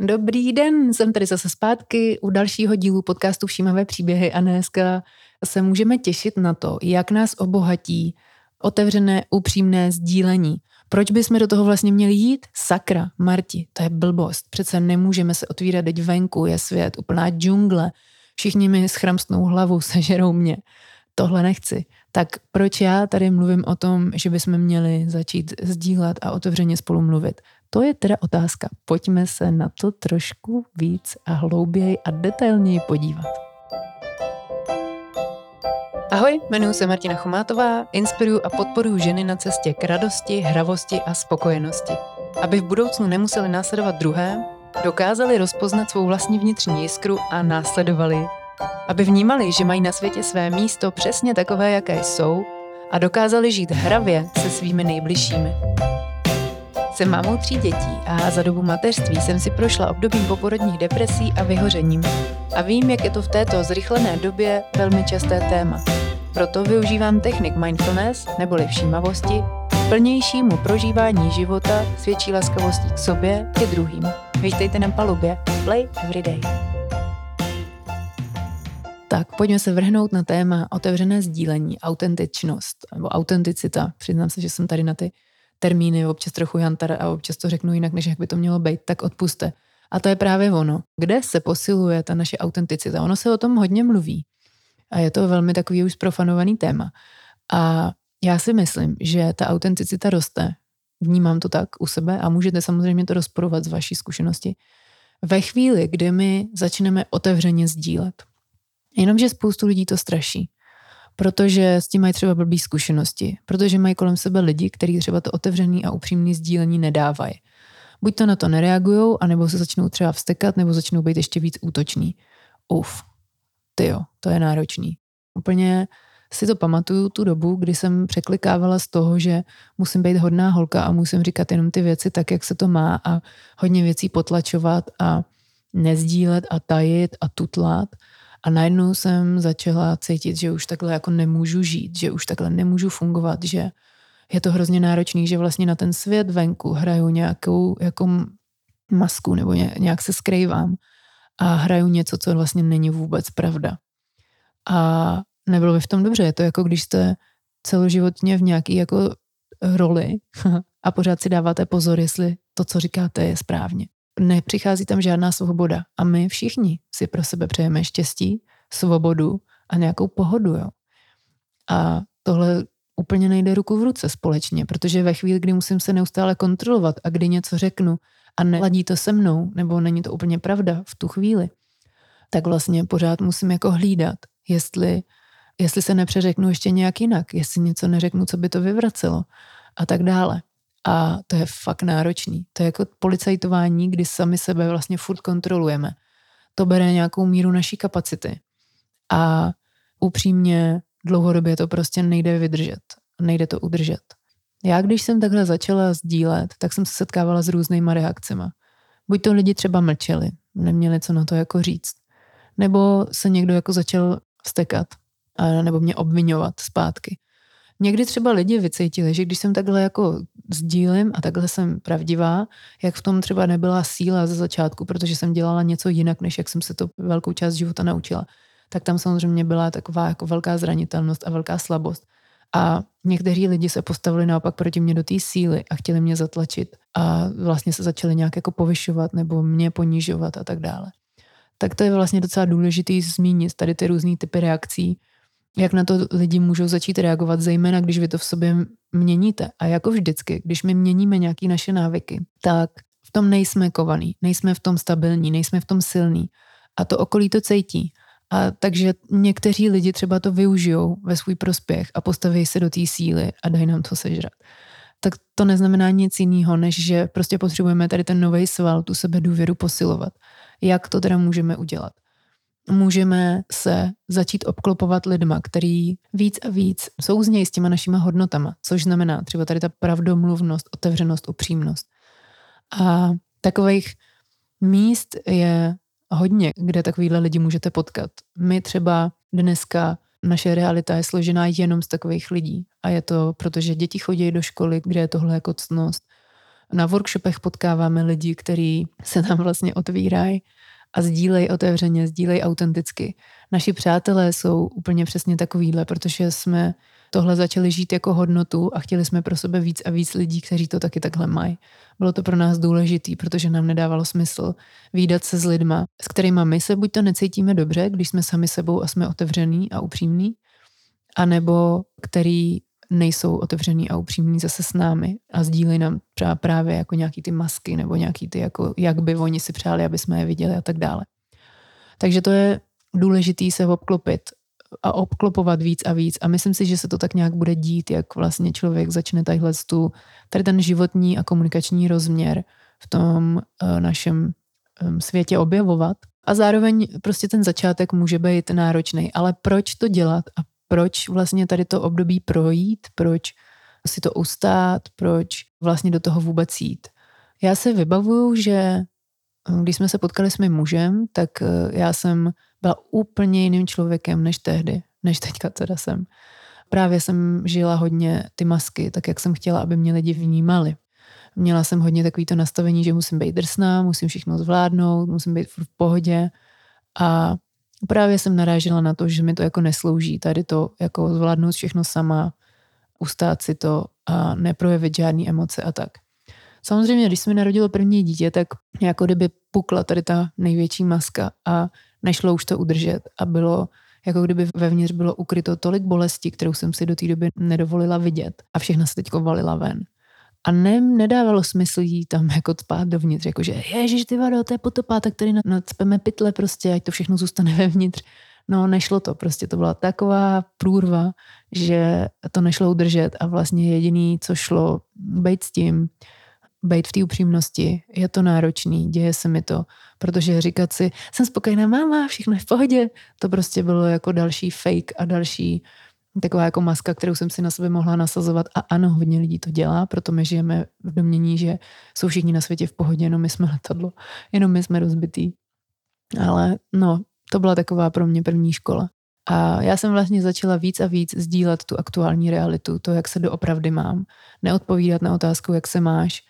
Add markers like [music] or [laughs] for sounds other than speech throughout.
Dobrý den, jsem tady zase zpátky u dalšího dílu podcastu Všímavé příběhy a dneska se můžeme těšit na to, jak nás obohatí otevřené, upřímné sdílení. Proč bychom do toho vlastně měli jít? Sakra, Marti, to je blbost. Přece nemůžeme se otvírat, teď venku je svět, úplná džungle. Všichni mi schramstnou hlavu, [laughs] sežerou mě. Tohle nechci. Tak proč já tady mluvím o tom, že bychom měli začít sdílet a otevřeně spolu mluvit? To je teda otázka. Pojďme se na to trošku víc a hlouběji a detailněji podívat. Ahoj, jmenuji se Martina Chomátová, inspiruju a podporuji ženy na cestě k radosti, hravosti a spokojenosti. Aby v budoucnu nemuseli následovat druhé, dokázali rozpoznat svou vlastní vnitřní jiskru a následovali. Aby vnímali, že mají na světě své místo přesně takové, jaké jsou a dokázali žít hravě se svými nejbližšími. Jsem mámou tří dětí a za dobu mateřství jsem si prošla obdobím poporodních depresí a vyhořením. A vím, jak je to v této zrychlené době velmi časté téma. Proto využívám technik mindfulness neboli všímavosti k plnějšímu prožívání života svědčí laskavostí k sobě i druhým. Vítejte na palubě. Play Everyday. Tak pojďme se vrhnout na téma otevřené sdílení, autentičnost nebo autenticita. Přiznám se, že jsem tady na ty termíny občas trochu jantar a občas to řeknu jinak, než jak by to mělo být, tak odpuste. A to je právě ono. Kde se posiluje ta naše autenticita? Ono se o tom hodně mluví. A je to velmi takový už zprofanovaný téma. A já si myslím, že ta autenticita roste. Vnímám to tak u sebe a můžete samozřejmě to rozporovat z vaší zkušenosti. Ve chvíli, kdy my začneme otevřeně sdílet. Jenomže spoustu lidí to straší protože s tím mají třeba blbý zkušenosti, protože mají kolem sebe lidi, kteří třeba to otevřený a upřímný sdílení nedávají. Buď to na to nereagují, anebo se začnou třeba vstekat, nebo začnou být ještě víc útoční. Uf, ty jo, to je náročný. Úplně si to pamatuju tu dobu, kdy jsem překlikávala z toho, že musím být hodná holka a musím říkat jenom ty věci tak, jak se to má a hodně věcí potlačovat a nezdílet a tajit a tutlat – a najednou jsem začala cítit, že už takhle jako nemůžu žít, že už takhle nemůžu fungovat, že je to hrozně náročný, že vlastně na ten svět venku hraju nějakou jako masku nebo nějak se skrývám a hraju něco, co vlastně není vůbec pravda. A nebylo by v tom dobře. Je to jako když jste celoživotně v nějaký jako roli [laughs] a pořád si dáváte pozor, jestli to, co říkáte, je správně nepřichází tam žádná svoboda. A my všichni si pro sebe přejeme štěstí, svobodu a nějakou pohodu. Jo. A tohle úplně nejde ruku v ruce společně, protože ve chvíli, kdy musím se neustále kontrolovat a kdy něco řeknu a neladí to se mnou, nebo není to úplně pravda v tu chvíli, tak vlastně pořád musím jako hlídat, jestli, jestli se nepřeřeknu ještě nějak jinak, jestli něco neřeknu, co by to vyvracelo a tak dále. A to je fakt náročný. To je jako policajtování, kdy sami sebe vlastně furt kontrolujeme. To bere nějakou míru naší kapacity. A upřímně dlouhodobě to prostě nejde vydržet. Nejde to udržet. Já, když jsem takhle začala sdílet, tak jsem se setkávala s různýma reakcemi. Buď to lidi třeba mlčeli, neměli co na to jako říct. Nebo se někdo jako začal vstekat, a nebo mě obvinovat zpátky. Někdy třeba lidi vycítili, že když jsem takhle jako sdílím a takhle jsem pravdivá, jak v tom třeba nebyla síla ze začátku, protože jsem dělala něco jinak, než jak jsem se to velkou část života naučila, tak tam samozřejmě byla taková jako velká zranitelnost a velká slabost. A někteří lidi se postavili naopak proti mě do té síly a chtěli mě zatlačit a vlastně se začali nějak jako povyšovat nebo mě ponižovat a tak dále. Tak to je vlastně docela důležitý zmínit tady ty různé typy reakcí, jak na to lidi můžou začít reagovat, zejména když vy to v sobě měníte. A jako vždycky, když my měníme nějaké naše návyky, tak v tom nejsme kovaný, nejsme v tom stabilní, nejsme v tom silní. A to okolí to cítí. A takže někteří lidi třeba to využijou ve svůj prospěch a postaví se do té síly a dají nám to sežrat. Tak to neznamená nic jiného, než že prostě potřebujeme tady ten nový sval, tu sebe důvěru posilovat. Jak to teda můžeme udělat? Můžeme se začít obklopovat lidma, který víc a víc souznějí s těma našima hodnotama, což znamená třeba tady ta pravdomluvnost, otevřenost, upřímnost. A takových míst je hodně, kde takovýhle lidi můžete potkat. My třeba dneska naše realita je složená jenom z takových lidí. A je to, protože děti chodí do školy, kde je tohle jako ctnost. Na workshopech potkáváme lidi, kteří se tam vlastně otvírají a sdílej otevřeně, sdílej autenticky. Naši přátelé jsou úplně přesně takovýhle, protože jsme tohle začali žít jako hodnotu a chtěli jsme pro sebe víc a víc lidí, kteří to taky takhle mají. Bylo to pro nás důležitý, protože nám nedávalo smysl výdat se s lidma, s kterými my se buď to necítíme dobře, když jsme sami sebou a jsme otevřený a upřímní, anebo který nejsou otevřený a upřímní zase s námi a sdílejí nám právě jako nějaký ty masky nebo nějaký ty, jako jak by oni si přáli, aby jsme je viděli a tak dále. Takže to je důležitý se obklopit a obklopovat víc a víc a myslím si, že se to tak nějak bude dít, jak vlastně člověk začne tadyhle tu, tady ten životní a komunikační rozměr v tom uh, našem světě objevovat. A zároveň prostě ten začátek může být náročný, ale proč to dělat a proč vlastně tady to období projít, proč si to ustát, proč vlastně do toho vůbec jít. Já se vybavuju, že eh, když jsme se potkali s mým mužem, tak eh, já jsem byla úplně jiným člověkem než tehdy, než teďka teda jsem. Právě jsem žila hodně ty masky, tak jak jsem chtěla, aby mě lidi vnímali. Měla jsem hodně takový to nastavení, že musím být drsná, musím všechno zvládnout, musím být v pohodě a právě jsem narážela na to, že mi to jako neslouží, tady to jako zvládnout všechno sama, ustát si to a neprojevit žádné emoce a tak. Samozřejmě, když se mi narodilo první dítě, tak jako kdyby pukla tady ta největší maska a nešlo už to udržet a bylo jako kdyby vevnitř bylo ukryto tolik bolesti, kterou jsem si do té doby nedovolila vidět a všechno se teď valila ven. A ne, nedávalo smysl jí tam jako spát dovnitř, jakože ježiš, ty vado, to je potopa, tak tady nadspeme pytle prostě, ať to všechno zůstane [laughs] vevnitř. No nešlo to, prostě to byla taková průrva, že to nešlo udržet a vlastně jediný, co šlo, být s tím, být v té upřímnosti, je to náročný, děje se mi to, protože říkat si, jsem spokojená máma, všechno je v pohodě, to prostě bylo jako další fake a další taková jako maska, kterou jsem si na sebe mohla nasazovat a ano, hodně lidí to dělá, proto my žijeme v domění, že jsou všichni na světě v pohodě, jenom my jsme letadlo, jenom my jsme rozbitý. Ale no, to byla taková pro mě první škola. A já jsem vlastně začala víc a víc sdílet tu aktuální realitu, to, jak se doopravdy mám. Neodpovídat na otázku, jak se máš.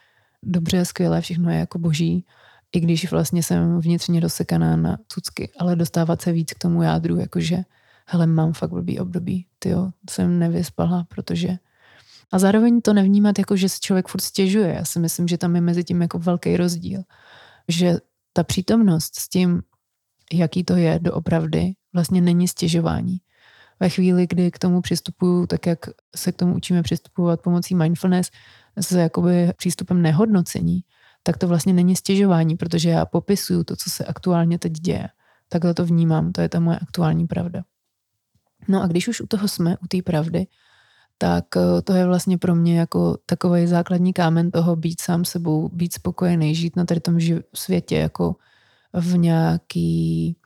Dobře, skvěle, všechno je jako boží, i když vlastně jsem vnitřně dosekaná na cucky, ale dostávat se víc k tomu jádru, jakože hele, mám fakt blbý období, ty jo, jsem nevyspala, protože a zároveň to nevnímat jako, že se člověk furt stěžuje. Já si myslím, že tam je mezi tím jako velký rozdíl. Že ta přítomnost s tím, jaký to je doopravdy, vlastně není stěžování. Ve chvíli, kdy k tomu přistupuju, tak jak se k tomu učíme přistupovat pomocí mindfulness, s jakoby přístupem nehodnocení, tak to vlastně není stěžování, protože já popisuju to, co se aktuálně teď děje. Takhle to vnímám, to je ta moje aktuální pravda. No a když už u toho jsme, u té pravdy, tak eh, to je vlastně pro mě jako takový základní kámen toho být sám sebou, být spokojený, žít na tady tom světě jako v nějaký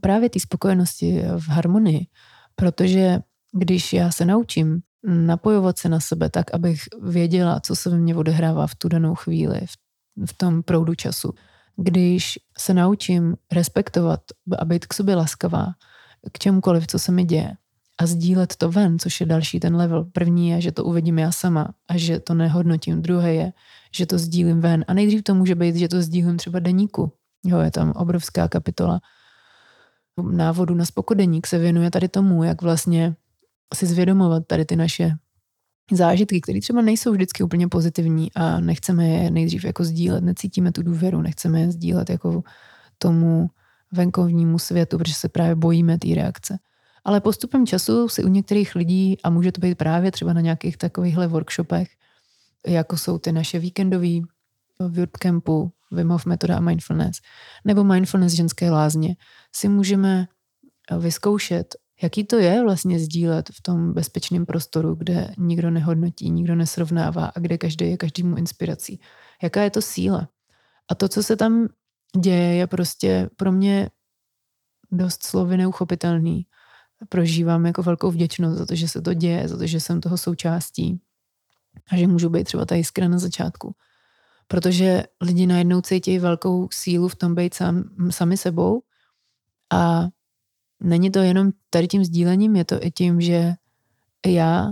právě té spokojenosti, v harmonii. Protože když já se naučím napojovat se na sebe tak, abych věděla, co se ve mně odehrává v tu danou chvíli, v, v tom proudu času. Když se naučím respektovat a být k sobě laskavá, k čemukoliv, co se mi děje, a sdílet to ven, což je další ten level. První je, že to uvidím já sama a že to nehodnotím. Druhé je, že to sdílím ven. A nejdřív to může být, že to sdílím třeba deníku. Jo, je tam obrovská kapitola návodu na spokodeník se věnuje tady tomu, jak vlastně si zvědomovat tady ty naše zážitky, které třeba nejsou vždycky úplně pozitivní a nechceme je nejdřív jako sdílet, necítíme tu důvěru, nechceme je sdílet jako tomu venkovnímu světu, protože se právě bojíme té reakce. Ale postupem času si u některých lidí, a může to být právě třeba na nějakých takovýchhle workshopech, jako jsou ty naše víkendový bootcampu, Wim Hof metoda a mindfulness, nebo mindfulness ženské lázně, si můžeme vyzkoušet, jaký to je vlastně sdílet v tom bezpečném prostoru, kde nikdo nehodnotí, nikdo nesrovnává a kde každý je každému inspirací. Jaká je to síla? A to, co se tam děje, je prostě pro mě dost slovy neuchopitelný prožívám jako velkou vděčnost za to, že se to děje, za to, že jsem toho součástí a že můžu být třeba ta jiskra na začátku. Protože lidi najednou cítí velkou sílu v tom být sám, sami sebou a není to jenom tady tím sdílením, je to i tím, že já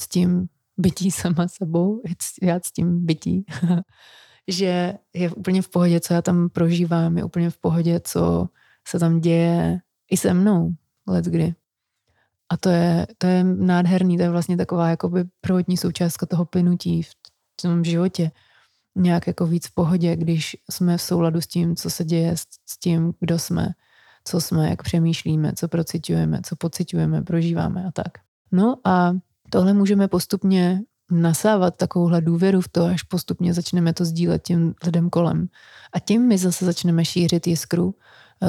s tím bytí sama sebou, já s tím bytí, [laughs] že je úplně v pohodě, co já tam prožívám, je úplně v pohodě, co se tam děje i se mnou, let kdy. A to je, to je nádherný, to je vlastně taková jakoby prvotní součástka toho plynutí v tom životě. Nějak jako víc v pohodě, když jsme v souladu s tím, co se děje, s tím, kdo jsme, co jsme, jak přemýšlíme, co procitujeme, co pocitujeme, prožíváme a tak. No a tohle můžeme postupně nasávat takovouhle důvěru v to, až postupně začneme to sdílet těm lidem kolem. A tím my zase začneme šířit jiskru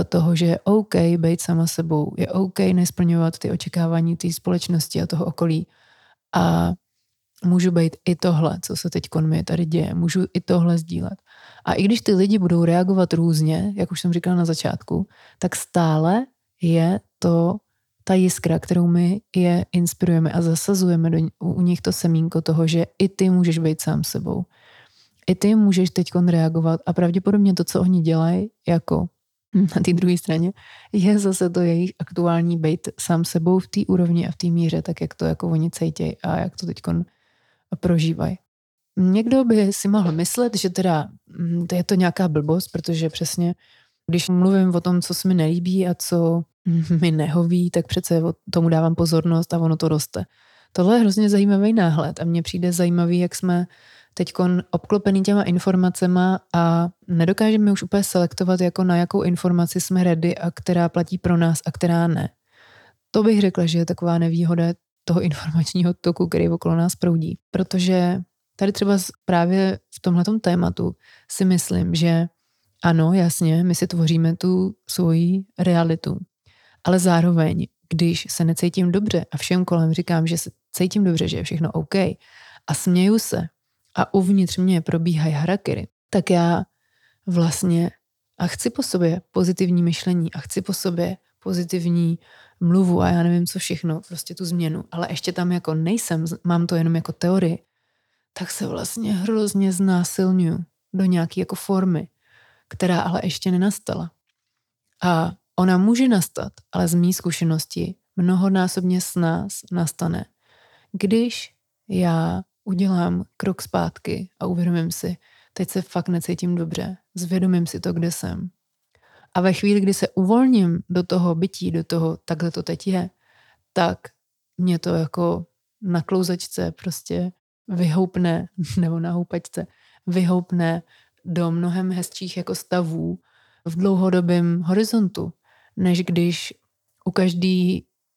toho, že je OK být sama sebou, je OK nesplňovat ty očekávání té společnosti a toho okolí. A můžu být i tohle, co se teď mi tady děje, můžu i tohle sdílet. A i když ty lidi budou reagovat různě, jak už jsem říkala na začátku, tak stále je to ta jiskra, kterou my je inspirujeme a zasazujeme do, u nich to semínko toho, že i ty můžeš být sám sebou. I ty můžeš teď reagovat a pravděpodobně to, co oni dělají, jako na té druhé straně, je zase to jejich aktuální být sám sebou v té úrovni a v té míře, tak jak to jako oni cejtějí a jak to teď prožívají. Někdo by si mohl myslet, že teda mm, to je to nějaká blbost, protože přesně když mluvím o tom, co se mi nelíbí a co [laughs] mi nehoví, tak přece tomu dávám pozornost a ono to roste. Tohle je hrozně zajímavý náhled a mně přijde zajímavý, jak jsme teď obklopený těma informacema a nedokážeme už úplně selektovat, jako na jakou informaci jsme ready a která platí pro nás a která ne. To bych řekla, že je taková nevýhoda toho informačního toku, který okolo nás proudí. Protože tady třeba právě v tomhle tématu si myslím, že ano, jasně, my si tvoříme tu svoji realitu, ale zároveň, když se necítím dobře a všem kolem říkám, že se cítím dobře, že je všechno OK a směju se a uvnitř mě probíhají harakiry, tak já vlastně a chci po sobě pozitivní myšlení a chci po sobě pozitivní mluvu a já nevím co všechno, prostě tu změnu, ale ještě tam jako nejsem, mám to jenom jako teorii, tak se vlastně hrozně znásilňuju do nějaké jako formy, která ale ještě nenastala. A ona může nastat, ale z mý zkušenosti mnohonásobně s nás nastane, když já udělám krok zpátky a uvědomím si, teď se fakt necítím dobře, zvědomím si to, kde jsem. A ve chvíli, kdy se uvolním do toho bytí, do toho, takhle to teď je, tak mě to jako na klouzačce prostě vyhoupne, [laughs] nebo na houpačce, vyhoupne do mnohem hezčích jako stavů v dlouhodobém horizontu, než když u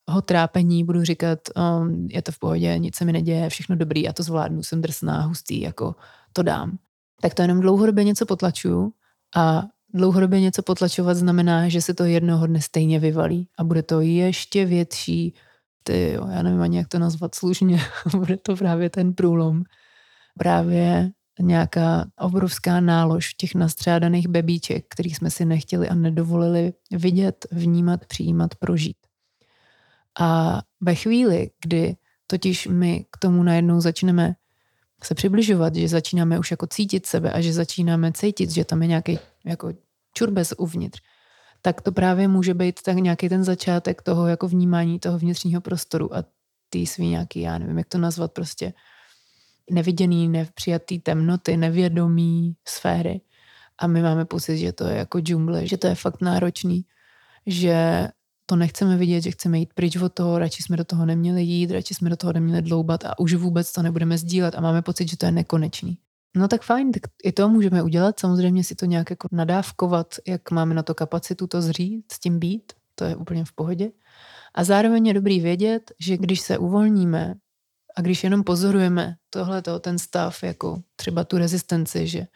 každého trápení budu říkat, um, je to v pohodě, nic se mi neděje, všechno dobrý, já to zvládnu, jsem drsná, hustý, jako to dám. Tak to jenom dlouhodobě něco potlačuju a dlouhodobě něco potlačovat znamená, že se to jednoho dne stejně vyvalí a bude to ještě větší, ty jo, já nevím ani jak to nazvat slušně, [laughs] bude to právě ten průlom. Právě nějaká obrovská nálož těch nastřádaných bebíček, který jsme si nechtěli a nedovolili vidět, vnímat, přijímat, prožít. A ve chvíli, kdy totiž my k tomu najednou začneme se přibližovat, že začínáme už jako cítit sebe a že začínáme cítit, že tam je nějaký jako čurbes uvnitř, tak to právě může být tak nějaký ten začátek toho jako vnímání toho vnitřního prostoru a ty svý nějaký, já nevím, jak to nazvat prostě, neviděný, nepřijatý temnoty, nevědomý sféry. A my máme pocit, že to je jako džungle, že to je fakt náročný, že to nechceme vidět, že chceme jít pryč od toho, radši jsme do toho neměli jít, radši jsme do toho neměli dloubat a už vůbec to nebudeme sdílet a máme pocit, že to je nekonečný. No tak fajn, tak i to můžeme udělat, samozřejmě si to nějak jako nadávkovat, jak máme na to kapacitu to zřít, s tím být, to je úplně v pohodě. A zároveň je dobrý vědět, že když se uvolníme a když jenom pozorujeme tohle, ten stav, jako třeba tu rezistenci, že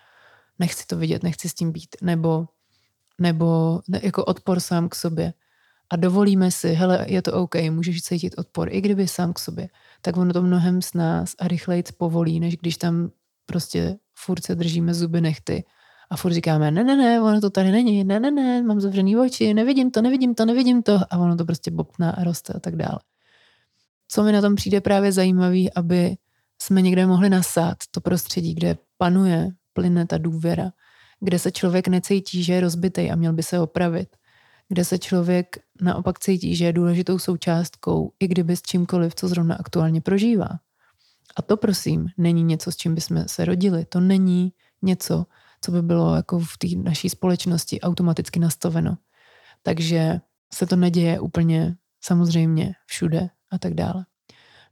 nechci to vidět, nechci s tím být, nebo, nebo jako odpor sám k sobě a dovolíme si, hele, je to OK, můžeš cítit odpor, i kdyby sám k sobě, tak ono to mnohem s nás a rychleji povolí, než když tam prostě furt se držíme zuby nechty a furt říkáme, ne, ne, ne, ono to tady není, ne, ne, ne, mám zavřený oči, nevidím to, nevidím to, nevidím to. A ono to prostě bobtná a roste a tak dále. Co mi na tom přijde právě zajímavý, aby jsme někde mohli nasát to prostředí, kde panuje, plyne ta důvěra, kde se člověk necítí, že je rozbitej a měl by se opravit, kde se člověk naopak cítí, že je důležitou součástkou, i kdyby s čímkoliv, co zrovna aktuálně prožívá. A to prosím, není něco, s čím bychom se rodili. To není něco, co by bylo jako v té naší společnosti automaticky nastaveno. Takže se to neděje úplně samozřejmě všude a tak dále.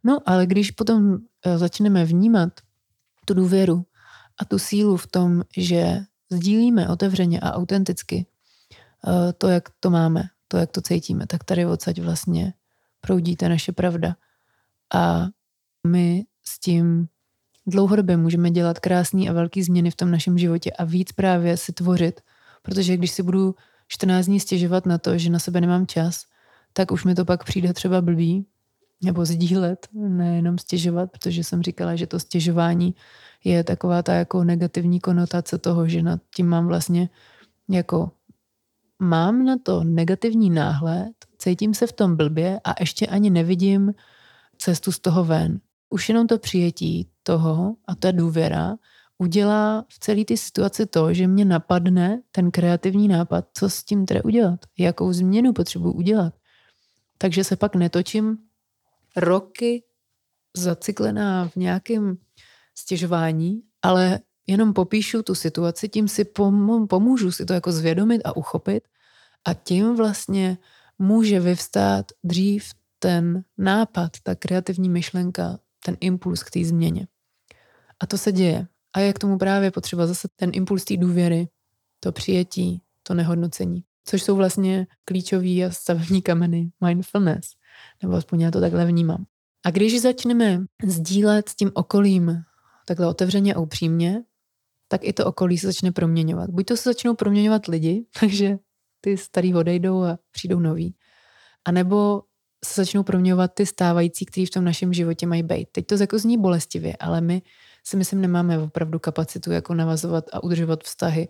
No, ale když potom eh, začneme vnímat tu důvěru a tu sílu v tom, že sdílíme otevřeně a autenticky to, jak to máme, to, jak to cítíme, tak tady odsaď vlastně proudí ta naše pravda. A my s tím dlouhodobě můžeme dělat krásné a velké změny v tom našem životě a víc právě si tvořit. Protože když si budu 14 dní stěžovat na to, že na sebe nemám čas, tak už mi to pak přijde třeba blbý, nebo sdílet, nejenom stěžovat, protože jsem říkala, že to stěžování je taková ta jako negativní konotace toho, že nad tím mám vlastně jako mám na to negativní náhled, cítím se v tom blbě a ještě ani nevidím cestu z toho ven. Už jenom to přijetí toho a ta důvěra udělá v celé ty situaci to, že mě napadne ten kreativní nápad, co s tím tedy udělat, jakou změnu potřebuji udělat. Takže se pak netočím roky zacyklená v nějakém stěžování, ale jenom popíšu tu situaci, tím si pomůžu si to jako zvědomit a uchopit a tím vlastně může vyvstát dřív ten nápad, ta kreativní myšlenka, ten impuls k té změně. A to se děje. A je k tomu právě potřeba zase ten impuls té důvěry, to přijetí, to nehodnocení. Což jsou vlastně klíčový a stavební kameny mindfulness. Nebo aspoň já to takhle vnímám. A když začneme sdílet s tím okolím takhle otevřeně a upřímně, tak i to okolí se začne proměňovat. Buď to se začnou proměňovat lidi, [laughs] takže ty starý odejdou a přijdou noví. A nebo se začnou proměňovat ty stávající, kteří v tom našem životě mají být. Teď to jako zní bolestivě, ale my si myslím, nemáme opravdu kapacitu jako navazovat a udržovat vztahy,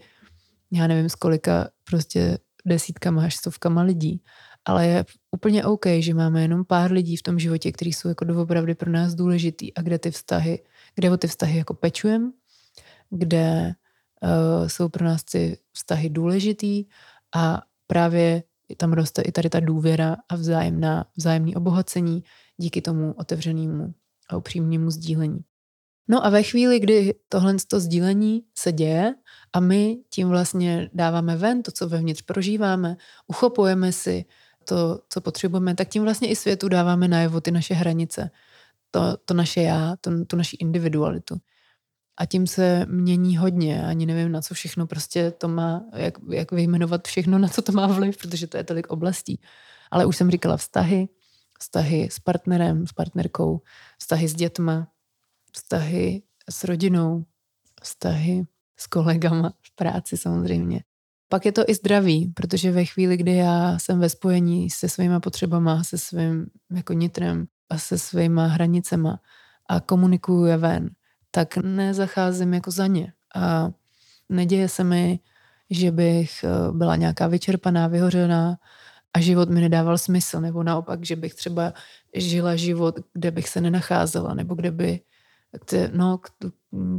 já nevím, s kolika prostě desítkama až stovkama lidí. Ale je úplně OK, že máme jenom pár lidí v tom životě, kteří jsou jako doopravdy pro nás důležitý a kde ty vztahy, kde o ty vztahy jako pečujeme, kde uh, jsou pro nás ty vztahy důležitý a právě tam roste i tady ta důvěra a vzájemná, vzájemný obohacení díky tomu otevřenému a upřímnému sdílení. No a ve chvíli, kdy tohle to sdílení se děje a my tím vlastně dáváme ven to, co vevnitř prožíváme, uchopujeme si to, co potřebujeme, tak tím vlastně i světu dáváme najevo ty naše hranice, to, to naše já, to, tu naši individualitu. A tím se mění hodně. Ani nevím, na co všechno prostě to má, jak, jak vyjmenovat všechno, na co to má vliv, protože to je tolik oblastí. Ale už jsem říkala vztahy, vztahy s partnerem, s partnerkou, vztahy s dětma, vztahy s rodinou, vztahy s kolegama v práci samozřejmě. Pak je to i zdraví, protože ve chvíli, kdy já jsem ve spojení se svýma potřebama, se svým jako nitrem a se svýma hranicema a komunikuju je ven, tak nezacházím jako za ně. A neděje se mi, že bych eh, byla nějaká vyčerpaná, vyhořená a život mi nedával smysl, nebo naopak, že bych třeba žila život, kde bych se nenacházela, nebo kde by, no,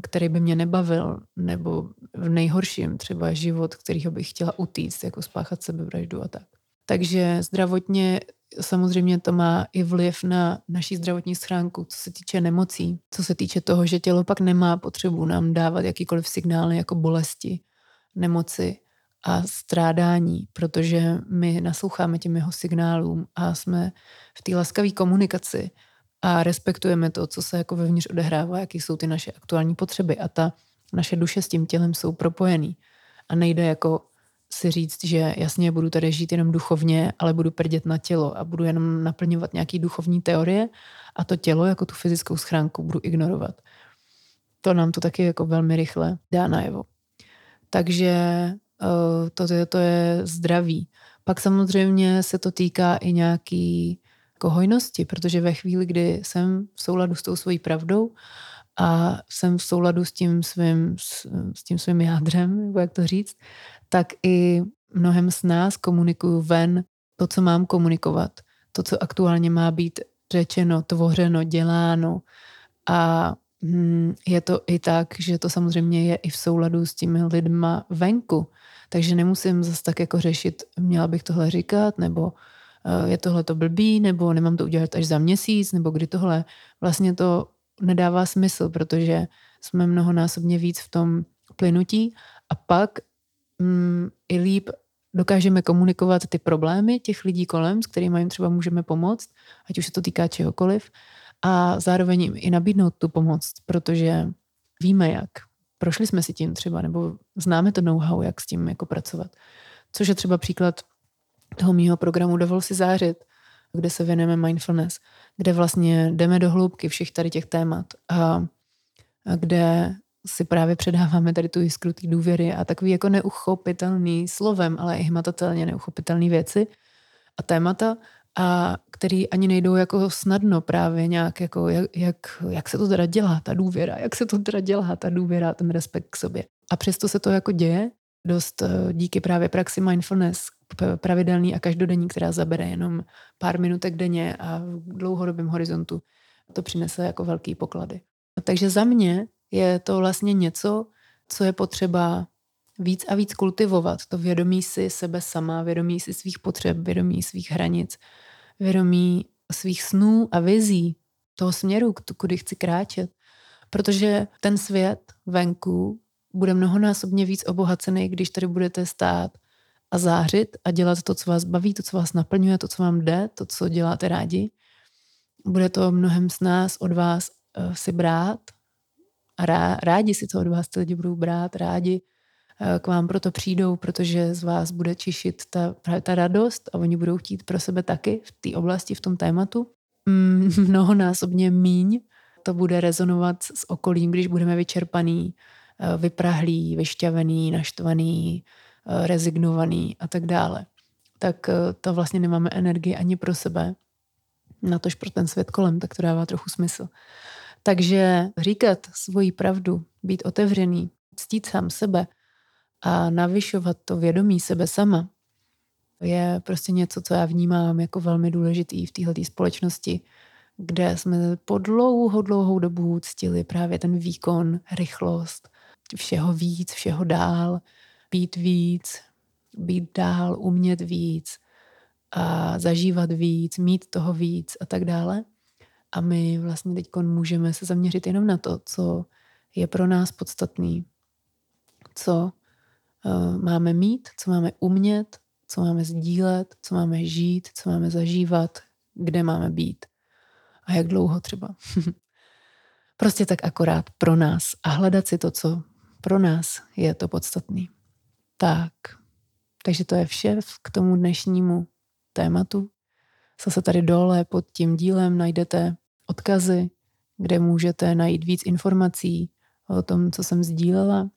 který by mě nebavil, nebo v nejhorším třeba život, kterýho bych chtěla utíct, jako spáchat sebevraždu a tak. Takže zdravotně samozřejmě to má i vliv na naší zdravotní schránku, co se týče nemocí, co se týče toho, že tělo pak nemá potřebu nám dávat jakýkoliv signály jako bolesti, nemoci a strádání, protože my nasloucháme těm jeho signálům a jsme v té laskavé komunikaci a respektujeme to, co se jako vevnitř odehrává, jaký jsou ty naše aktuální potřeby a ta naše duše s tím tělem jsou propojený. A nejde jako si říct, že jasně budu tady žít jenom duchovně, ale budu prdět na tělo a budu jenom naplňovat nějaký duchovní teorie a to tělo jako tu fyzickou schránku budu ignorovat. To nám to taky jako velmi rychle dá najevo. Takže uh, to, to, to je zdraví. Pak samozřejmě se to týká i nějaký jako hojnosti, protože ve chvíli, kdy jsem v souladu s tou svojí pravdou a jsem v souladu s tím svým, s tím svým jádrem, nebo jak to říct, tak i mnohem z nás komunikuju ven to, co mám komunikovat, to, co aktuálně má být řečeno, tvořeno, děláno. A hm, je to i tak, že to samozřejmě je i v souladu s těmi lidma venku. Takže nemusím zase tak jako řešit, měla bych tohle říkat, nebo uh, je tohle to blbý, nebo nemám to udělat až za měsíc, nebo kdy tohle. Vlastně to nedává smysl, protože jsme mnohonásobně víc v tom plynutí a pak mm, i líp dokážeme komunikovat ty problémy těch lidí kolem, s kterými jim třeba můžeme pomoct, ať už se to týká čehokoliv, a zároveň jim i nabídnout tu pomoc, protože víme jak. Prošli jsme si tím třeba, nebo známe to know-how, jak s tím jako pracovat. Což je třeba příklad toho mýho programu Dovol si zářit, kde se věnujeme mindfulness, kde vlastně jdeme do hloubky všech tady těch témat a, a kde si právě předáváme tady tu jiskru té důvěry a takový jako neuchopitelný slovem, ale i hmatatelně neuchopitelný věci a témata, a který ani nejdou jako snadno právě nějak, jako jak, jak, jak se to teda dělá, ta důvěra, jak se to teda dělá, ta důvěra, ten respekt k sobě. A přesto se to jako děje, dost eh, díky právě praxi mindfulness, pravidelný a každodenní, která zabere jenom pár minutek denně a v dlouhodobém horizontu to přinese jako velký poklady. Takže za mě je to vlastně něco, co je potřeba víc a víc kultivovat. To vědomí si sebe sama, vědomí si svých potřeb, vědomí svých hranic, vědomí svých snů a vizí, toho směru, kudy chci kráčet. Protože ten svět venku bude mnohonásobně víc obohacený, když tady budete stát a zářit a dělat to, co vás baví, to, co vás naplňuje, to, co vám jde, to, co děláte rádi. Bude to mnohem z nás od vás uh, si brát rá, rádi si to od vás ty lidi budou brát, rádi uh, k vám proto přijdou, protože z vás bude čišit ta, právě ta radost a oni budou chtít pro sebe taky v té oblasti, v tom tématu. Mm, [laughs] mnohonásobně míň to bude rezonovat s okolím, když budeme vyčerpaný, uh, vyprahlý, vyšťavený, naštvaný, rezignovaný a tak dále. Tak to vlastně nemáme energii ani pro sebe, natož pro ten svět kolem, tak to dává trochu smysl. Takže říkat svoji pravdu, být otevřený, ctít sám sebe a navyšovat to vědomí sebe sama, je prostě něco, co já vnímám jako velmi důležitý v této společnosti, kde jsme po dlouhou, dlouhou dobu ctili právě ten výkon, rychlost, všeho víc, všeho dál, být víc, být dál, umět víc a zažívat víc, mít toho víc a tak dále. A my vlastně teď můžeme se zaměřit jenom na to, co je pro nás podstatný, co uh, máme mít, co máme umět, co máme sdílet, co máme žít, co máme zažívat, kde máme být a jak dlouho třeba. [laughs] prostě tak akorát pro nás a hledat si to, co pro nás je to podstatný. Tak, takže to je vše k tomu dnešnímu tématu. Zase tady dole pod tím dílem najdete odkazy, kde můžete najít víc informací o tom, co jsem sdílela.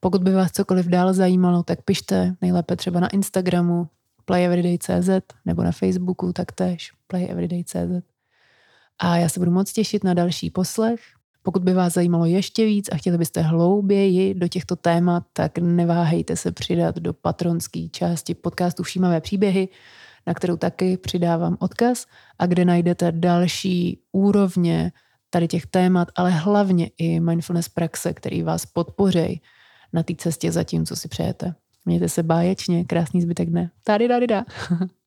Pokud by vás cokoliv dál zajímalo, tak pište nejlépe třeba na Instagramu playeveryday.cz nebo na Facebooku taktéž playeveryday.cz. A já se budu moc těšit na další poslech. Pokud by vás zajímalo ještě víc a chtěli byste hlouběji do těchto témat, tak neváhejte se přidat do patronské části podcastu Všímavé příběhy, na kterou taky přidávám odkaz a kde najdete další úrovně tady těch témat, ale hlavně i mindfulness praxe, který vás podpoří na té cestě za tím, co si přejete. Mějte se báječně, krásný zbytek dne. Tady, tady, da. [laughs]